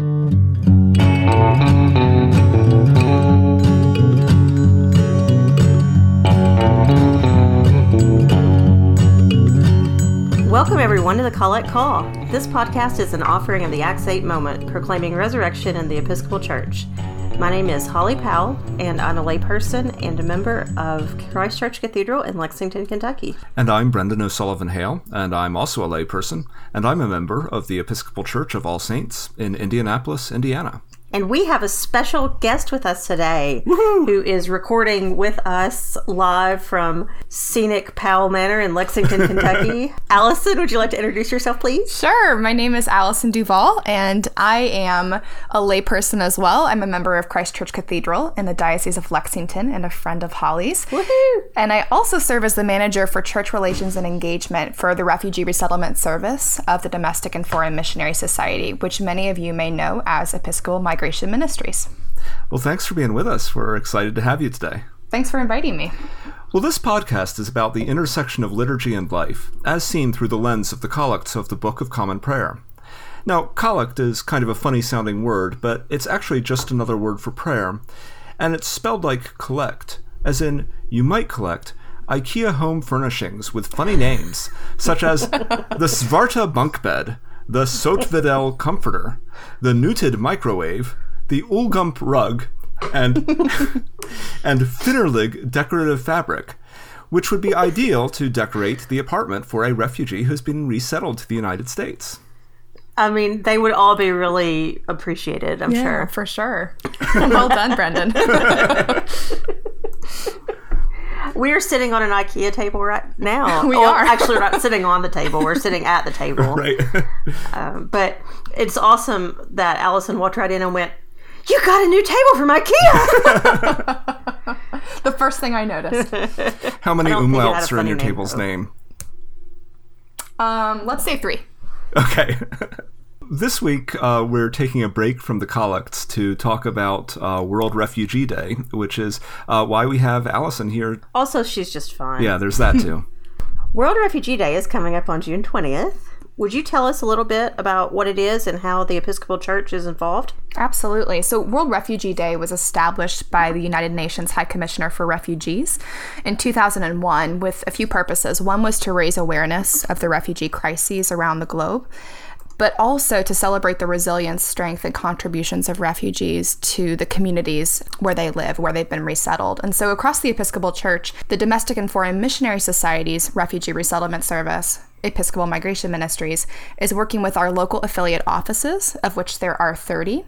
Welcome, everyone, to the Collect Call. This podcast is an offering of the Acts 8 moment, proclaiming resurrection in the Episcopal Church. My name is Holly Powell, and I'm a layperson and a member of Christ Church Cathedral in Lexington, Kentucky. And I'm Brendan O'Sullivan Hale, and I'm also a layperson, and I'm a member of the Episcopal Church of All Saints in Indianapolis, Indiana. And we have a special guest with us today Woo-hoo! who is recording with us live from scenic Powell Manor in Lexington, Kentucky. Allison, would you like to introduce yourself, please? Sure. My name is Allison Duvall, and I am a layperson as well. I'm a member of Christ Church Cathedral in the Diocese of Lexington and a friend of Holly's. Woohoo! And I also serve as the manager for church relations and engagement for the Refugee Resettlement Service of the Domestic and Foreign Missionary Society, which many of you may know as Episcopal Migration Migration Ministries. Well, thanks for being with us. We're excited to have you today. Thanks for inviting me. Well, this podcast is about the intersection of liturgy and life, as seen through the lens of the collects of the Book of Common Prayer. Now, collect is kind of a funny sounding word, but it's actually just another word for prayer, and it's spelled like collect, as in you might collect IKEA home furnishings with funny names, such as the Svarta bunk bed, the Sotvedel comforter, the Nutid microwave, the Ulgump rug, and and Finnerlig decorative fabric, which would be ideal to decorate the apartment for a refugee who's been resettled to the United States. I mean, they would all be really appreciated, I'm yeah, sure. For sure. well done, Brendan. We are sitting on an IKEA table right now. We well, are. actually, not sitting on the table. We're sitting at the table. Right. Um, but it's awesome that Allison walked right in and went, "You got a new table from IKEA." the first thing I noticed. How many I don't think it had a umlauts are in your name, table's though. name? Um, let's say three. Okay. This week, uh, we're taking a break from the collects to talk about uh, World Refugee Day, which is uh, why we have Allison here. also, she's just fine. Yeah, there's that too. World Refugee Day is coming up on June 20th. Would you tell us a little bit about what it is and how the Episcopal Church is involved? Absolutely. So, World Refugee Day was established by the United Nations High Commissioner for Refugees in 2001 with a few purposes. One was to raise awareness of the refugee crises around the globe, but also to celebrate the resilience, strength, and contributions of refugees to the communities where they live, where they've been resettled. And so, across the Episcopal Church, the Domestic and Foreign Missionary Societies Refugee Resettlement Service, Episcopal Migration Ministries, is working with our local affiliate offices, of which there are 30,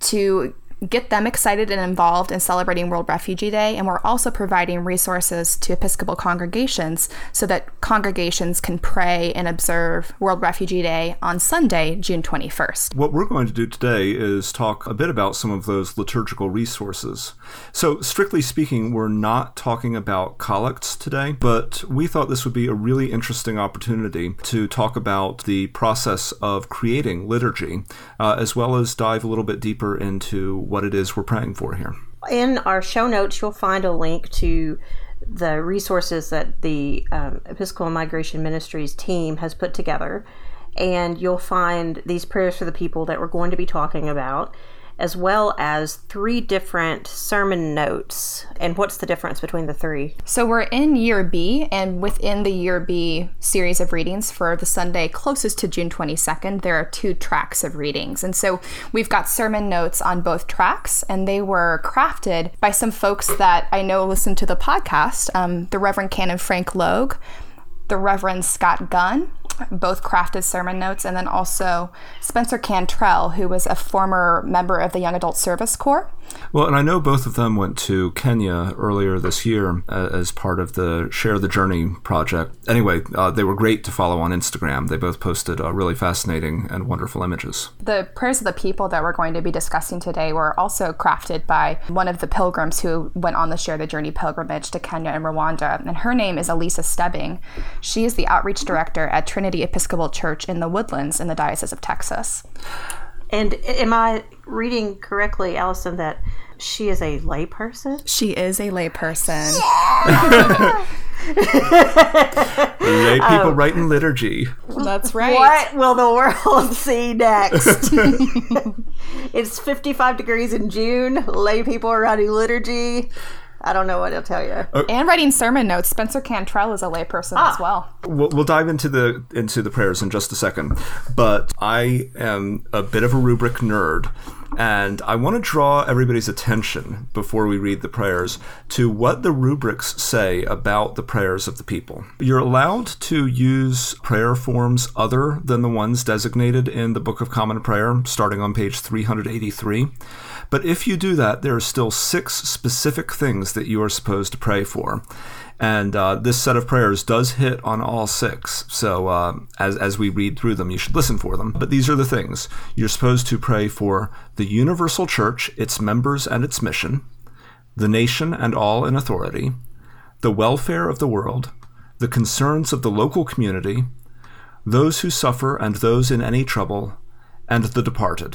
to get them excited and involved in celebrating World Refugee Day. And we're also providing resources to Episcopal congregations so that congregations can pray and observe World Refugee Day on Sunday, June 21st. What we're going to do today is talk a bit about some of those liturgical resources. So, strictly speaking, we're not talking about collects today, but we thought this would be a really interesting opportunity to talk about the process of creating liturgy, uh, as well as dive a little bit deeper into what it is we're praying for here. In our show notes, you'll find a link to the resources that the um, Episcopal Migration Ministries team has put together. And you'll find these prayers for the people that we're going to be talking about, as well as three different sermon notes. And what's the difference between the three? So we're in year B, and within the year B series of readings for the Sunday closest to June 22nd, there are two tracks of readings. And so we've got sermon notes on both tracks, and they were crafted by some folks that I know listen to the podcast um, the Reverend Canon Frank Logue, the Reverend Scott Gunn, both crafted sermon notes, and then also Spencer Cantrell, who was a former member of the Young Adult Service Corps. Well, and I know both of them went to Kenya earlier this year uh, as part of the Share the Journey project. Anyway, uh, they were great to follow on Instagram. They both posted uh, really fascinating and wonderful images. The prayers of the people that we're going to be discussing today were also crafted by one of the pilgrims who went on the Share the Journey pilgrimage to Kenya and Rwanda, and her name is Elisa Stebbing. She is the outreach director at Trinity Episcopal Church in the Woodlands in the Diocese of Texas. And am I reading correctly, Allison, that she is a layperson? She is a layperson. Lay people um, writing liturgy. That's right. What will the world see next? it's 55 degrees in June. Lay people around in liturgy. I don't know what I'll tell you. And writing sermon notes. Spencer Cantrell is a layperson Ah. as well. We'll, we'll dive into the into the prayers in just a second, but I am a bit of a rubric nerd, and I want to draw everybody's attention before we read the prayers to what the rubrics say about the prayers of the people. You're allowed to use prayer forms other than the ones designated in the Book of Common Prayer, starting on page 383. But if you do that, there are still six specific things that you are supposed to pray for. And uh, this set of prayers does hit on all six. So uh, as, as we read through them, you should listen for them. But these are the things. You're supposed to pray for the universal church, its members, and its mission, the nation and all in authority, the welfare of the world, the concerns of the local community, those who suffer and those in any trouble, and the departed.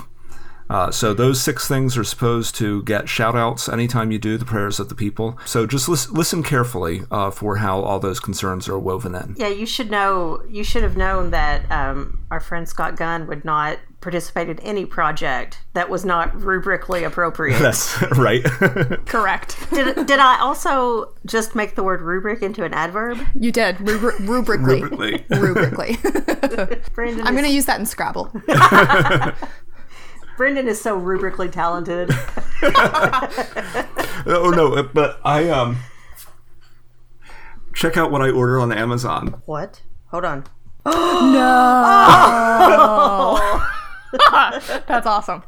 Uh, so those six things are supposed to get shout outs anytime you do the prayers of the people. So just lis- listen carefully uh, for how all those concerns are woven in. Yeah, you should know. You should have known that um, our friend Scott Gunn would not participate in any project that was not rubrically appropriate. That's right. Correct. did, did I also just make the word rubric into an adverb? You did. Rubri- rubrically. Rubrically. rubrically. I'm going to use that in Scrabble. Brendan is so rubrically talented. oh no, but I um check out what I order on Amazon. what? Hold on. No! That's awesome.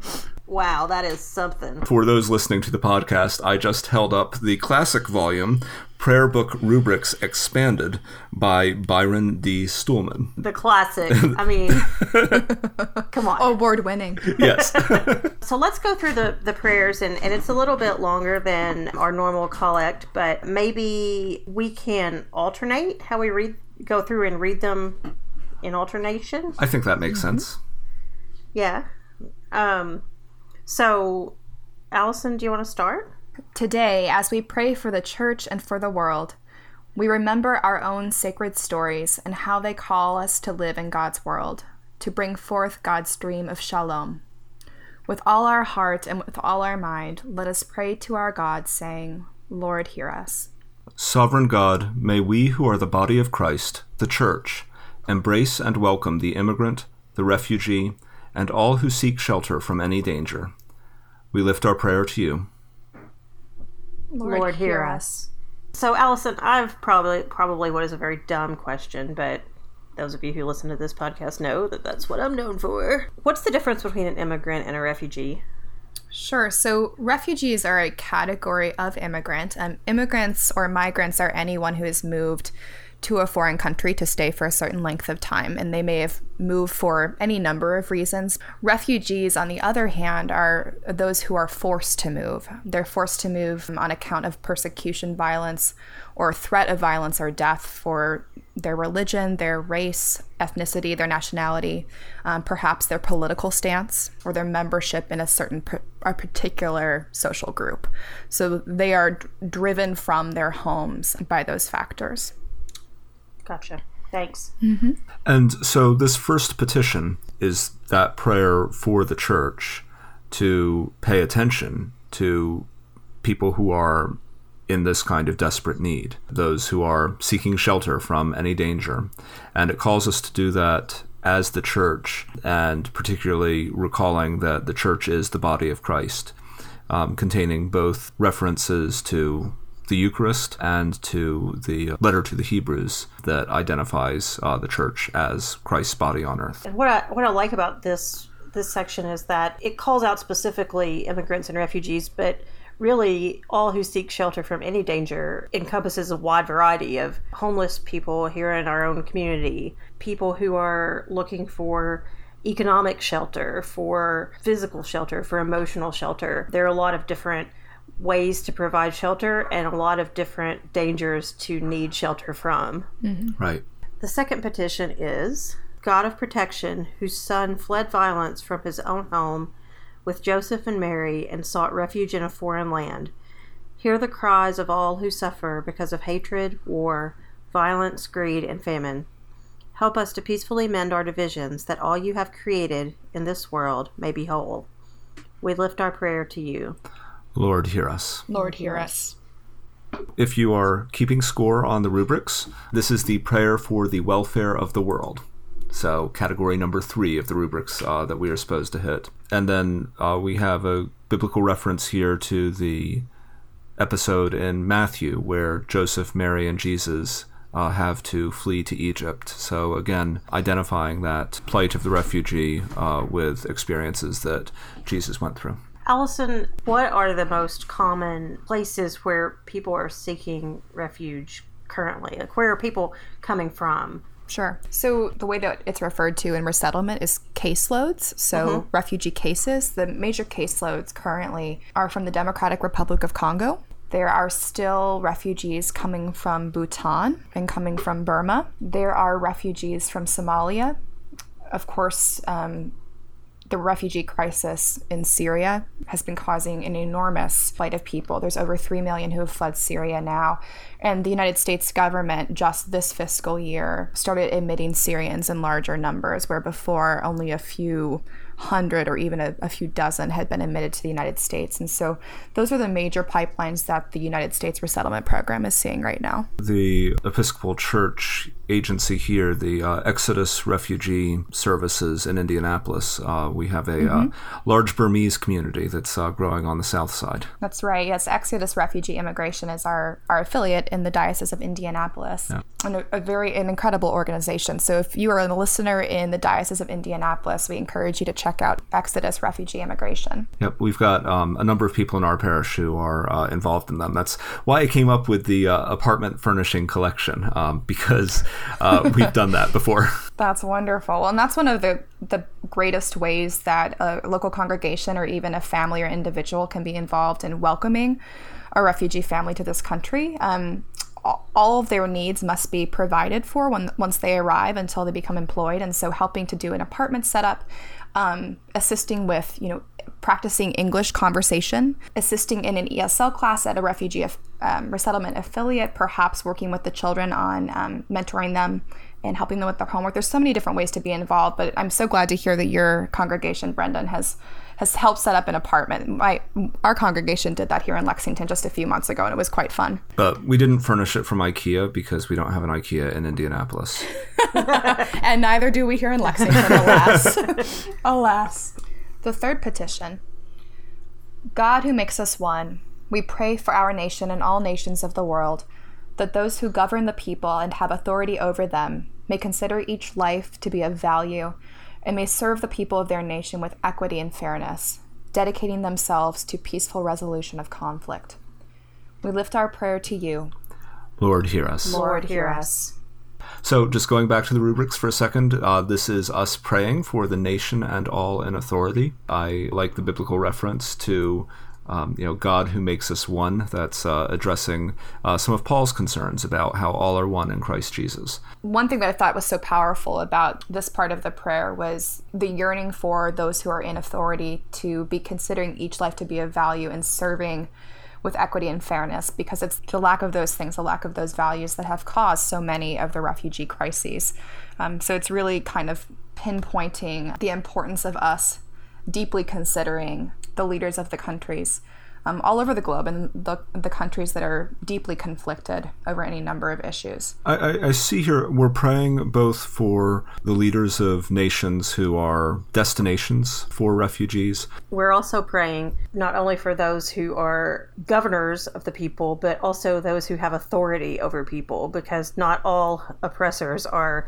Wow, that is something. For those listening to the podcast, I just held up the classic volume, Prayer Book Rubrics Expanded by Byron D. Stuhlman. The classic. I mean, come on. Award winning. Yes. So let's go through the, the prayers, and, and it's a little bit longer than our normal collect, but maybe we can alternate how we read, go through and read them in alternation. I think that makes sense. Yeah. Um. So, Allison, do you want to start? Today, as we pray for the church and for the world, we remember our own sacred stories and how they call us to live in God's world, to bring forth God's dream of shalom. With all our heart and with all our mind, let us pray to our God, saying, Lord, hear us. Sovereign God, may we who are the body of Christ, the Church, embrace and welcome the immigrant, the refugee, and all who seek shelter from any danger. We lift our prayer to you. Lord, hear us. So, Allison, I've probably probably what is a very dumb question, but those of you who listen to this podcast know that that's what I'm known for. What's the difference between an immigrant and a refugee? Sure. So, refugees are a category of immigrant. Um, immigrants or migrants are anyone who has moved to a foreign country to stay for a certain length of time, and they may have moved for any number of reasons. Refugees, on the other hand, are those who are forced to move. They're forced to move on account of persecution, violence, or threat of violence or death for their religion, their race, ethnicity, their nationality, um, perhaps their political stance, or their membership in a certain pr- a particular social group. So they are d- driven from their homes by those factors. Gotcha. Thanks. And so, this first petition is that prayer for the church to pay attention to people who are in this kind of desperate need, those who are seeking shelter from any danger. And it calls us to do that as the church, and particularly recalling that the church is the body of Christ, um, containing both references to the Eucharist and to the letter to the Hebrews that identifies uh, the church as Christ's body on earth. And what I what I like about this this section is that it calls out specifically immigrants and refugees, but really all who seek shelter from any danger encompasses a wide variety of homeless people here in our own community, people who are looking for economic shelter, for physical shelter, for emotional shelter. There are a lot of different ways to provide shelter and a lot of different dangers to need shelter from. Mm-hmm. Right. The second petition is God of protection, whose son fled violence from his own home with Joseph and Mary and sought refuge in a foreign land. Hear the cries of all who suffer because of hatred, war, violence, greed, and famine. Help us to peacefully mend our divisions, that all you have created in this world may be whole. We lift our prayer to you. Lord, hear us. Lord, hear us. If you are keeping score on the rubrics, this is the prayer for the welfare of the world. So, category number three of the rubrics uh, that we are supposed to hit. And then uh, we have a biblical reference here to the episode in Matthew where Joseph, Mary, and Jesus uh, have to flee to Egypt. So, again, identifying that plight of the refugee uh, with experiences that Jesus went through. Allison, what are the most common places where people are seeking refuge currently? Like, where are people coming from? Sure. So the way that it's referred to in resettlement is caseloads. So refugee cases. The major caseloads currently are from the Democratic Republic of Congo. There are still refugees coming from Bhutan and coming from Burma. There are refugees from Somalia. Of course, um, the refugee crisis in Syria has been causing an enormous flight of people. There's over 3 million who have fled Syria now. And the United States government, just this fiscal year, started admitting Syrians in larger numbers, where before only a few hundred or even a, a, few dozen had been admitted to the United States. And so those are the major pipelines that the United States resettlement program is seeing right now. The Episcopal Church agency here, the uh, Exodus Refugee Services in Indianapolis, uh, we have a mm-hmm. uh, large Burmese community that's uh, growing on the south side. That's right. Yes, Exodus Refugee Immigration is our, our affiliate in the Diocese of Indianapolis. Yeah. And a, a very an incredible organization. So if you are a listener in the Diocese of Indianapolis, we encourage you to check out Exodus Refugee Immigration. Yep, we've got um, a number of people in our parish who are uh, involved in them. That's why I came up with the uh, apartment furnishing collection um, because uh, we've done that before. That's wonderful, and that's one of the the greatest ways that a local congregation or even a family or individual can be involved in welcoming a refugee family to this country. Um, all of their needs must be provided for when, once they arrive until they become employed. And so, helping to do an apartment setup, um, assisting with, you know, practicing English conversation, assisting in an ESL class at a refugee um, resettlement affiliate, perhaps working with the children on um, mentoring them and helping them with their homework. There's so many different ways to be involved, but I'm so glad to hear that your congregation, Brendan, has has helped set up an apartment. My our congregation did that here in Lexington just a few months ago, and it was quite fun. But we didn't furnish it from IKEA because we don't have an IKEA in Indianapolis, and neither do we here in Lexington, alas. alas. The third petition. God who makes us one, we pray for our nation and all nations of the world, that those who govern the people and have authority over them may consider each life to be of value and may serve the people of their nation with equity and fairness, dedicating themselves to peaceful resolution of conflict. We lift our prayer to you. Lord, hear us. Lord, hear us. So, just going back to the rubrics for a second, uh, this is us praying for the nation and all in authority. I like the biblical reference to um, you know, God who makes us one. That's uh, addressing uh, some of Paul's concerns about how all are one in Christ Jesus. One thing that I thought was so powerful about this part of the prayer was the yearning for those who are in authority to be considering each life to be of value and serving with equity and fairness because it's the lack of those things, the lack of those values that have caused so many of the refugee crises. Um, so it's really kind of pinpointing the importance of us deeply considering the leaders of the countries um, all over the globe and the, the countries that are deeply conflicted over any number of issues. I, I, I, see here we're praying both for the leaders of nations who are destinations for refugees. We're also praying not only for those who are governors of the people, but also those who have authority over people, because not all oppressors are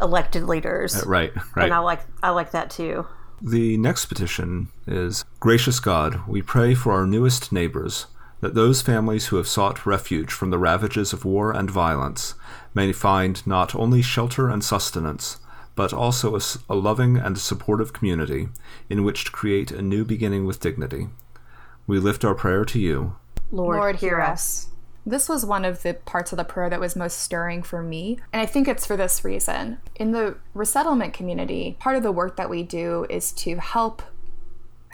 elected leaders. Uh, right, right. And I like I like that too. The next petition is Gracious God, we pray for our newest neighbors, that those families who have sought refuge from the ravages of war and violence may find not only shelter and sustenance, but also a, a loving and supportive community in which to create a new beginning with dignity. We lift our prayer to you. Lord, Lord hear us. This was one of the parts of the prayer that was most stirring for me. And I think it's for this reason. In the resettlement community, part of the work that we do is to help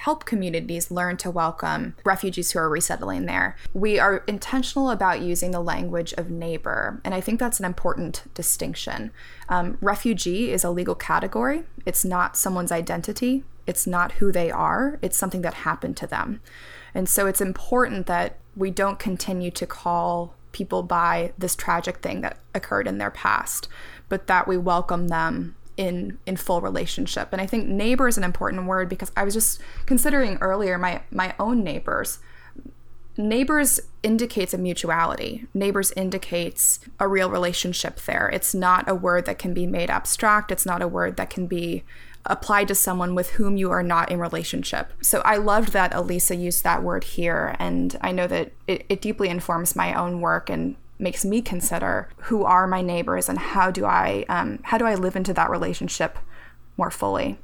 help communities learn to welcome refugees who are resettling there. We are intentional about using the language of neighbor, and I think that's an important distinction. Um, refugee is a legal category, it's not someone's identity, it's not who they are, it's something that happened to them. And so it's important that we don't continue to call people by this tragic thing that occurred in their past, but that we welcome them in in full relationship. And I think neighbor is an important word because I was just considering earlier my my own neighbors. Neighbors indicates a mutuality. Neighbors indicates a real relationship there. It's not a word that can be made abstract. It's not a word that can be applied to someone with whom you are not in relationship. So I loved that Elisa used that word here, and I know that it, it deeply informs my own work and makes me consider who are my neighbors and how do I um, how do I live into that relationship more fully.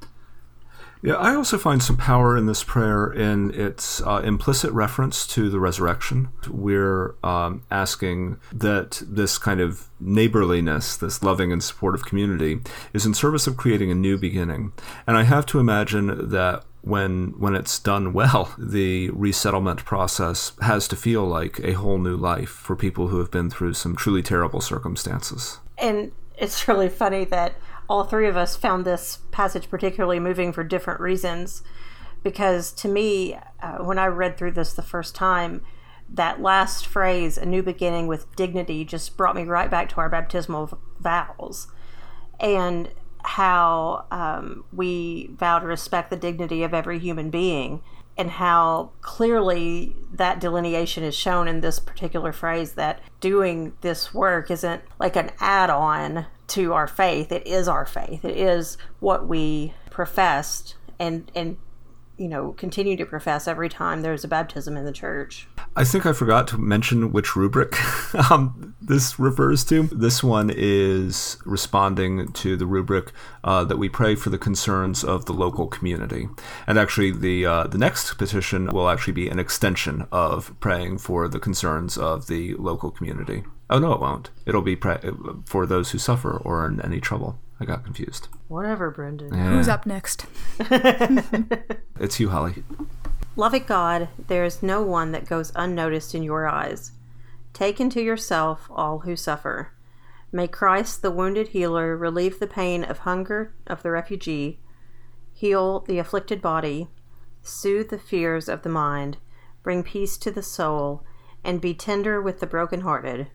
Yeah, I also find some power in this prayer in its uh, implicit reference to the resurrection. We're um, asking that this kind of neighborliness, this loving and supportive community, is in service of creating a new beginning. And I have to imagine that when when it's done well, the resettlement process has to feel like a whole new life for people who have been through some truly terrible circumstances. And it's really funny that all three of us found this passage particularly moving for different reasons. Because to me, uh, when I read through this the first time, that last phrase, a new beginning with dignity, just brought me right back to our baptismal vows and how um, we vow to respect the dignity of every human being and how clearly that delineation is shown in this particular phrase that doing this work isn't like an add on to our faith. It is our faith. It is what we professed and and you know continue to profess every time there's a baptism in the church. I think I forgot to mention which rubric um, this refers to. This one is responding to the rubric uh, that we pray for the concerns of the local community, and actually the uh, the next petition will actually be an extension of praying for the concerns of the local community. Oh no, it won't. It'll be pre- for those who suffer or are in any trouble. I got confused. Whatever, Brendan. Yeah. Who's up next? It's you, Holly. Loving God, there is no one that goes unnoticed in your eyes. Take into yourself all who suffer. May Christ, the wounded healer, relieve the pain of hunger of the refugee, heal the afflicted body, soothe the fears of the mind, bring peace to the soul, and be tender with the broken-hearted,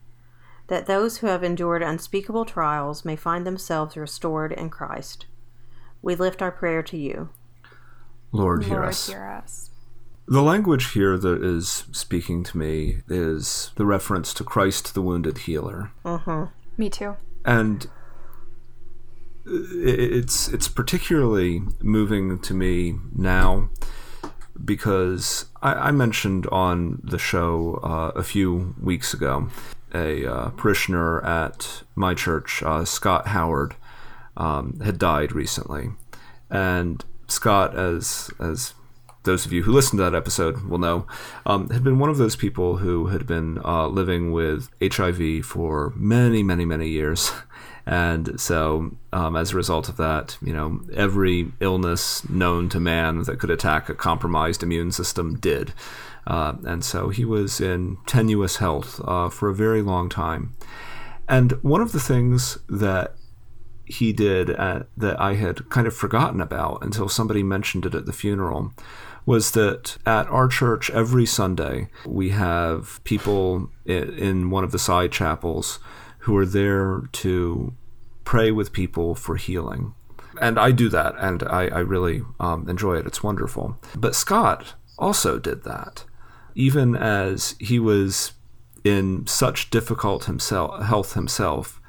that those who have endured unspeakable trials may find themselves restored in Christ. We lift our prayer to you. Lord, hear Lord, us. hear us. The language here that is speaking to me is the reference to Christ, the wounded healer. Mm-hmm. Me too. and it's it's particularly moving to me now because I, I mentioned on the show uh, a few weeks ago a uh, parishioner at my church, uh, Scott Howard, um, had died recently, and Scott, as as those of you who listened to that episode will know, um, had been one of those people who had been uh, living with HIV for many, many, many years. And so, um, as a result of that, you know, every illness known to man that could attack a compromised immune system did. Uh, and so he was in tenuous health uh, for a very long time. And one of the things that he did uh, that I had kind of forgotten about until somebody mentioned it at the funeral was that at our church every Sunday we have people in, one of the side chapels who are there to pray with people for healing. And I do that, and I, I really um, enjoy it. It's wonderful. But Scott also did that, even as he was in such difficult himself, health himself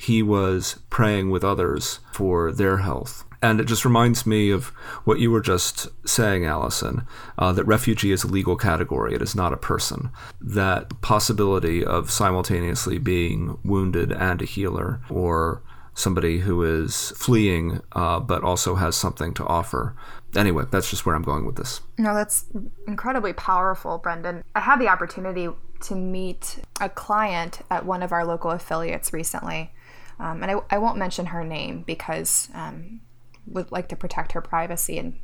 he was praying with others for their health. And it just reminds me of what you were just saying, Allison, uh, that refugee is a legal category. It is not a person. That possibility of simultaneously being wounded and a healer, or somebody who is fleeing uh, but also has something to offer. Anyway, that's just where I'm going with this. No, that's incredibly powerful, Brendan. I had the opportunity to meet a client at one of our local affiliates recently. Um, and I, I won't mention her name because um, would like to protect her privacy. And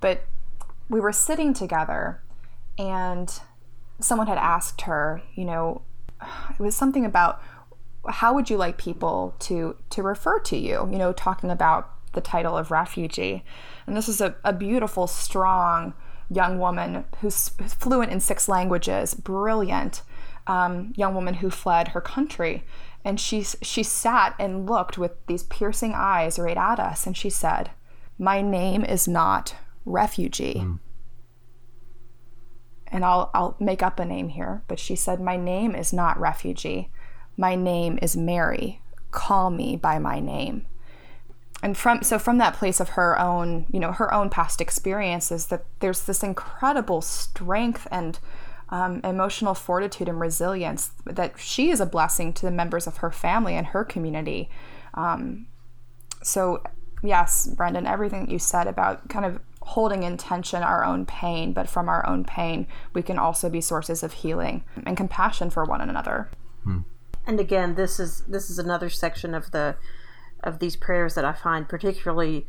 but we were sitting together and someone had asked her, you know, it was something about how would you like people to to refer to you, you know, talking about the title of refugee. And this is a, a beautiful, strong young woman who's fluent in six languages, brilliant um, young woman who fled her country. And she, she sat and looked with these piercing eyes right at us, and she said, My name is not refugee. Mm. And I'll, I'll make up a name here, but she said, My name is not refugee. My name is Mary. Call me by my name and from so from that place of her own you know her own past experiences that there's this incredible strength and um, emotional fortitude and resilience that she is a blessing to the members of her family and her community um, so yes brendan everything that you said about kind of holding in tension our own pain but from our own pain we can also be sources of healing and compassion for one another hmm. and again this is this is another section of the of these prayers that I find particularly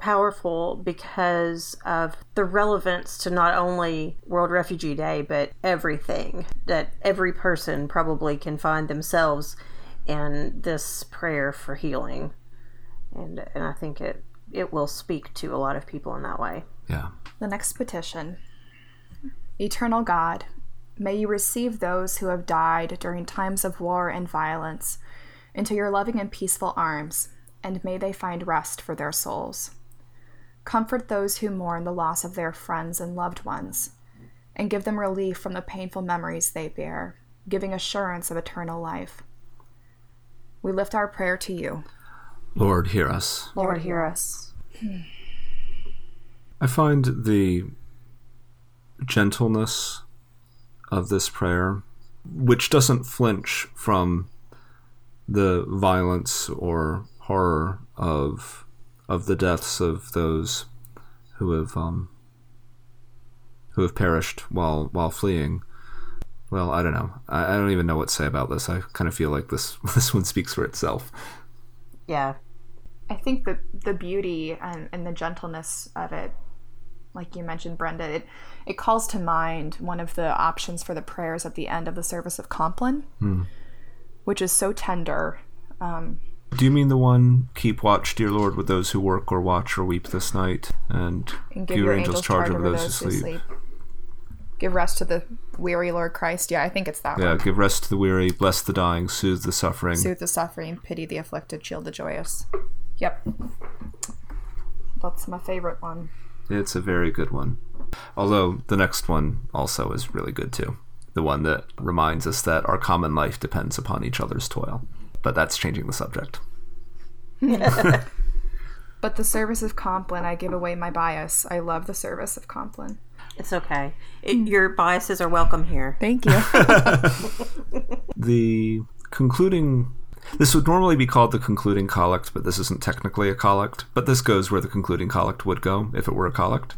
powerful because of the relevance to not only World Refugee Day, but everything that every person probably can find themselves in this prayer for healing. And, and I think it, it will speak to a lot of people in that way. Yeah. The next petition Eternal God, may you receive those who have died during times of war and violence into your loving and peaceful arms, and may they find rest for their souls. Comfort those who mourn the loss of their friends and loved ones, and give them relief from the painful memories they bear, giving assurance of eternal life. We lift our prayer to you. Lord, hear us. Lord, hear us. I find the gentleness of this prayer, which doesn't flinch from the violence or horror of of the deaths of those who have um, who have perished while while fleeing. Well, I don't know. I, I don't even know what to say about this. I kind of feel like this this one speaks for itself. Yeah, I think the the beauty and, and the gentleness of it, like you mentioned, Brenda, it it calls to mind one of the options for the prayers at the end of the service of Compline. Hmm which is so tender. Um, do you mean the one, keep watch, dear Lord, with those who work or watch or weep this night, and, and give your angels charge over those, those who sleep. sleep. Give rest to the weary, Lord Christ. Yeah, I think it's that one. yeah, one. give rest to the weary, bless the dying, soothe the suffering. Soothe the suffering, pity the afflicted, shield the joyous. Yep. That's my favorite one. It's a very good one. Although the next one also is really good too the one that reminds us that our common life depends upon each other's toil. But that's changing the subject. but the service of Compline, I give away my bias. I love the service of Compline. It's okay. It, hmm. your biases are welcome here. Thank you. the concluding this would normally be called the concluding collect, but this isn't technically a collect, but this goes where the concluding collect would go if it were a collect.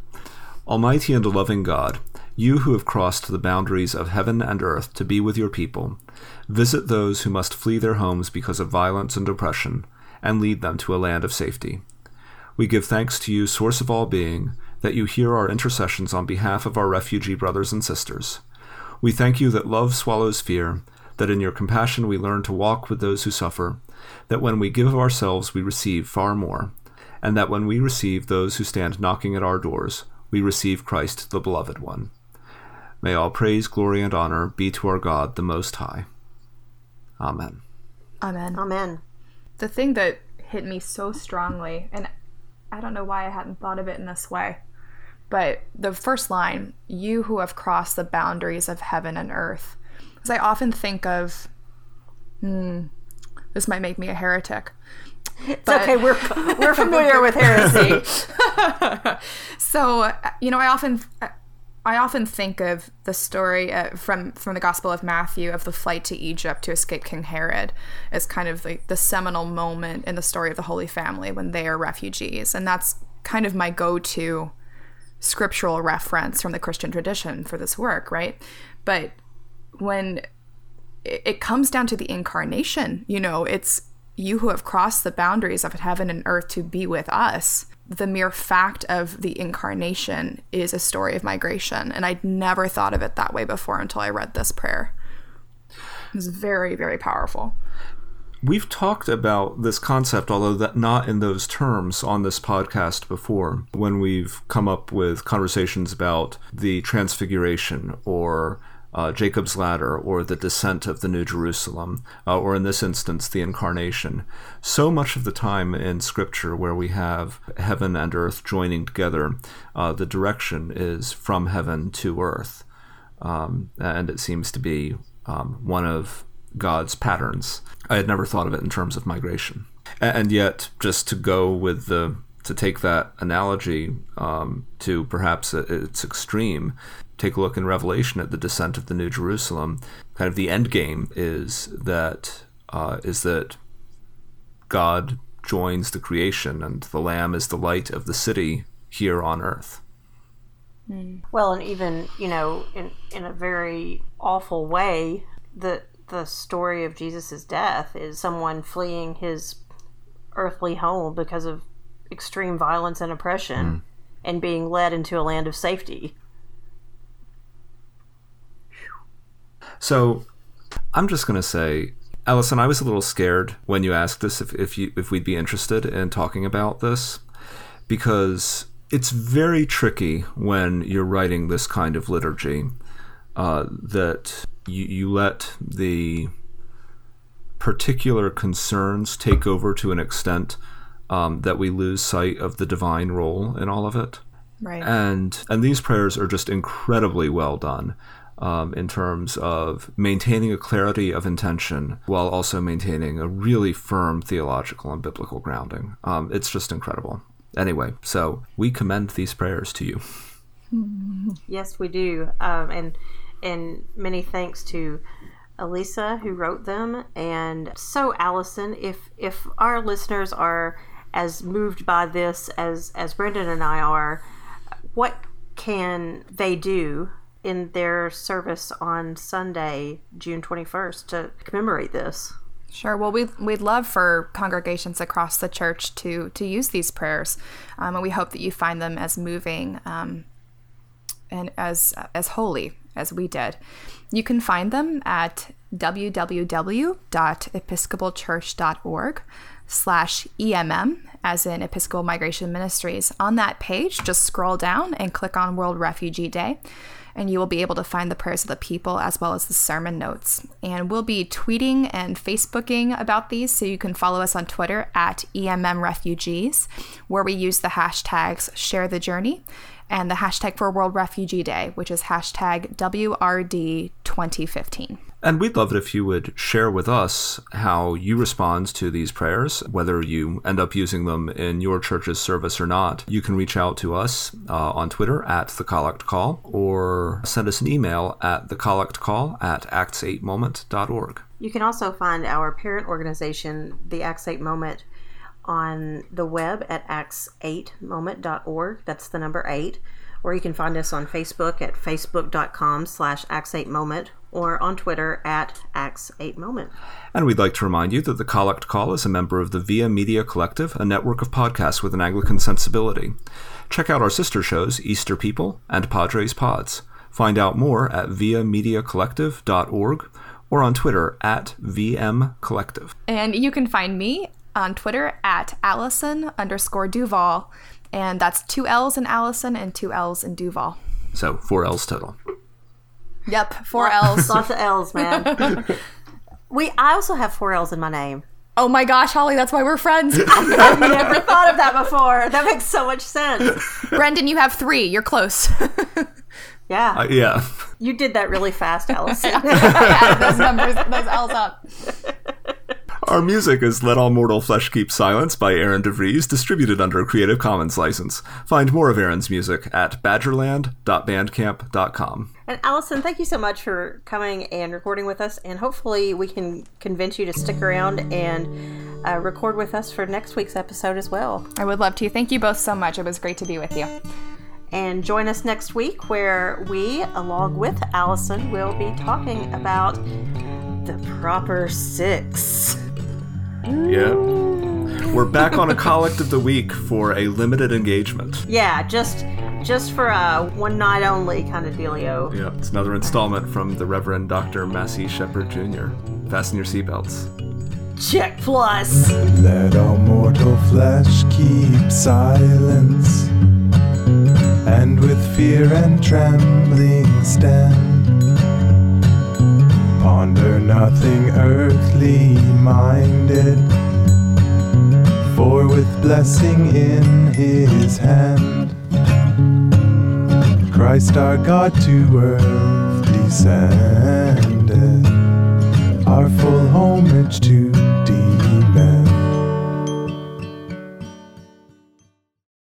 Almighty and loving God, you who have crossed the boundaries of heaven and earth to be with your people, visit those who must flee their homes because of violence and oppression, and lead them to a land of safety. We give thanks to you, source of all being, that you hear our intercessions on behalf of our refugee brothers and sisters. We thank you that love swallows fear, that in your compassion we learn to walk with those who suffer, that when we give of ourselves we receive far more, and that when we receive those who stand knocking at our doors, we receive Christ, the Beloved One. May all praise, glory, and honor be to our God, the Most High. Amen. Amen. Amen. The thing that hit me so strongly, and I don't know why I hadn't thought of it in this way, but the first line, you who have crossed the boundaries of heaven and earth, because I often think of, hmm, this might make me a heretic. It's but, okay. We're we're familiar with heresy. so you know, I often I often think of the story uh, from from the Gospel of Matthew of the flight to Egypt to escape King Herod as kind of like the seminal moment in the story of the Holy Family when they are refugees, and that's kind of my go-to scriptural reference from the Christian tradition for this work, right? But when it comes down to the incarnation, you know, it's you who have crossed the boundaries of heaven and earth to be with us. The mere fact of the incarnation is a story of migration. And I'd never thought of it that way before until I read this prayer. It was very, very powerful. We've talked about this concept, although that not in those terms, on this podcast before, when we've come up with conversations about the Transfiguration or uh, Jacob's Ladder or the descent of the New Jerusalem, uh, or in this instance, the Incarnation. So much of the time in Scripture where we have heaven and earth joining together, uh, the direction is from heaven to earth. Um, and it seems to be um, one of God's patterns. I had never thought of it in terms of migration. And yet, just to go with the to take that analogy um, to perhaps its extreme, take a look in Revelation at the descent of the New Jerusalem. Kind of the end game is that uh, is that God joins the creation, and the Lamb is the light of the city here on earth. Well, and even you know, in in a very awful way, the the story of Jesus' death is someone fleeing his earthly home because of extreme violence and oppression mm. and being led into a land of safety. So I'm just going to say, Allison, I was a little scared when you asked us if, if, you, if we'd be interested in talking about this because it's very tricky when you're writing this kind of liturgy uh, that you, you let the particular concerns take over to an extent um, that we lose sight of the divine role in all of it. Right. And and these prayers are just incredibly well done. Um, in terms of maintaining a clarity of intention while also maintaining a really firm theological and biblical grounding. Um, it's just incredible. Anyway, so we commend these prayers to you. Yes, we do. Um, and and many thanks to Elisa who wrote them. And so, Allison, if if our listeners are as moved by this as as Brendan and I are, what can they do in their service on Sunday, June twenty first, to commemorate this? Sure. Well, we we'd love for congregations across the church to to use these prayers, um, and we hope that you find them as moving um, and as as holy as we did. You can find them at www.episcopalchurch.org slash EMM, as in Episcopal Migration Ministries. On that page, just scroll down and click on World Refugee Day, and you will be able to find the prayers of the people as well as the sermon notes. And we'll be tweeting and Facebooking about these, so you can follow us on Twitter at EMM Refugees, where we use the hashtags Share the Journey and the hashtag for World Refugee Day, which is hashtag WRD2015. And we'd love it if you would share with us how you respond to these prayers, whether you end up using them in your church's service or not. You can reach out to us uh, on Twitter at the Collect Call or send us an email at the Collect Call at acts8moment.org. You can also find our parent organization, the Acts 8 Moment, on the web at acts8moment.org. That's the number 8. Or you can find us on Facebook at facebook.com slash acts8moment or on Twitter at acts8moment. And we'd like to remind you that the Collect Call is a member of the Via Media Collective, a network of podcasts with an Anglican sensibility. Check out our sister shows, Easter People and Padres Pods. Find out more at viamediacollective.org or on Twitter at VM Collective. And you can find me on Twitter at Allison underscore Duvall. And that's two L's in Allison and two L's in Duvall. So four L's total. Yep, four L's. Lots of L's, man. we I also have four L's in my name. Oh my gosh, Holly, that's why we're friends. I've never thought of that before. That makes so much sense. Brendan, you have three. You're close. Yeah. Uh, yeah. You did that really fast, Allison. Add those numbers, those L's up. Our music is Let All Mortal Flesh Keep Silence by Aaron DeVries, distributed under a Creative Commons license. Find more of Aaron's music at badgerland.bandcamp.com. And Allison, thank you so much for coming and recording with us. And hopefully, we can convince you to stick around and uh, record with us for next week's episode as well. I would love to. Thank you both so much. It was great to be with you. And join us next week where we, along with Allison, will be talking about the proper six. Yeah. We're back on a collect of the week for a limited engagement. Yeah, just just for a one night only kind of dealio. Yeah, it's another installment from the Reverend Dr. Massey Shepherd Jr. Fasten your seatbelts. Check plus. Let all mortal flesh keep silence, and with fear and trembling stand. Ponder nothing earthly minded, for with blessing in his hand, Christ our God to earth descended, our full homage to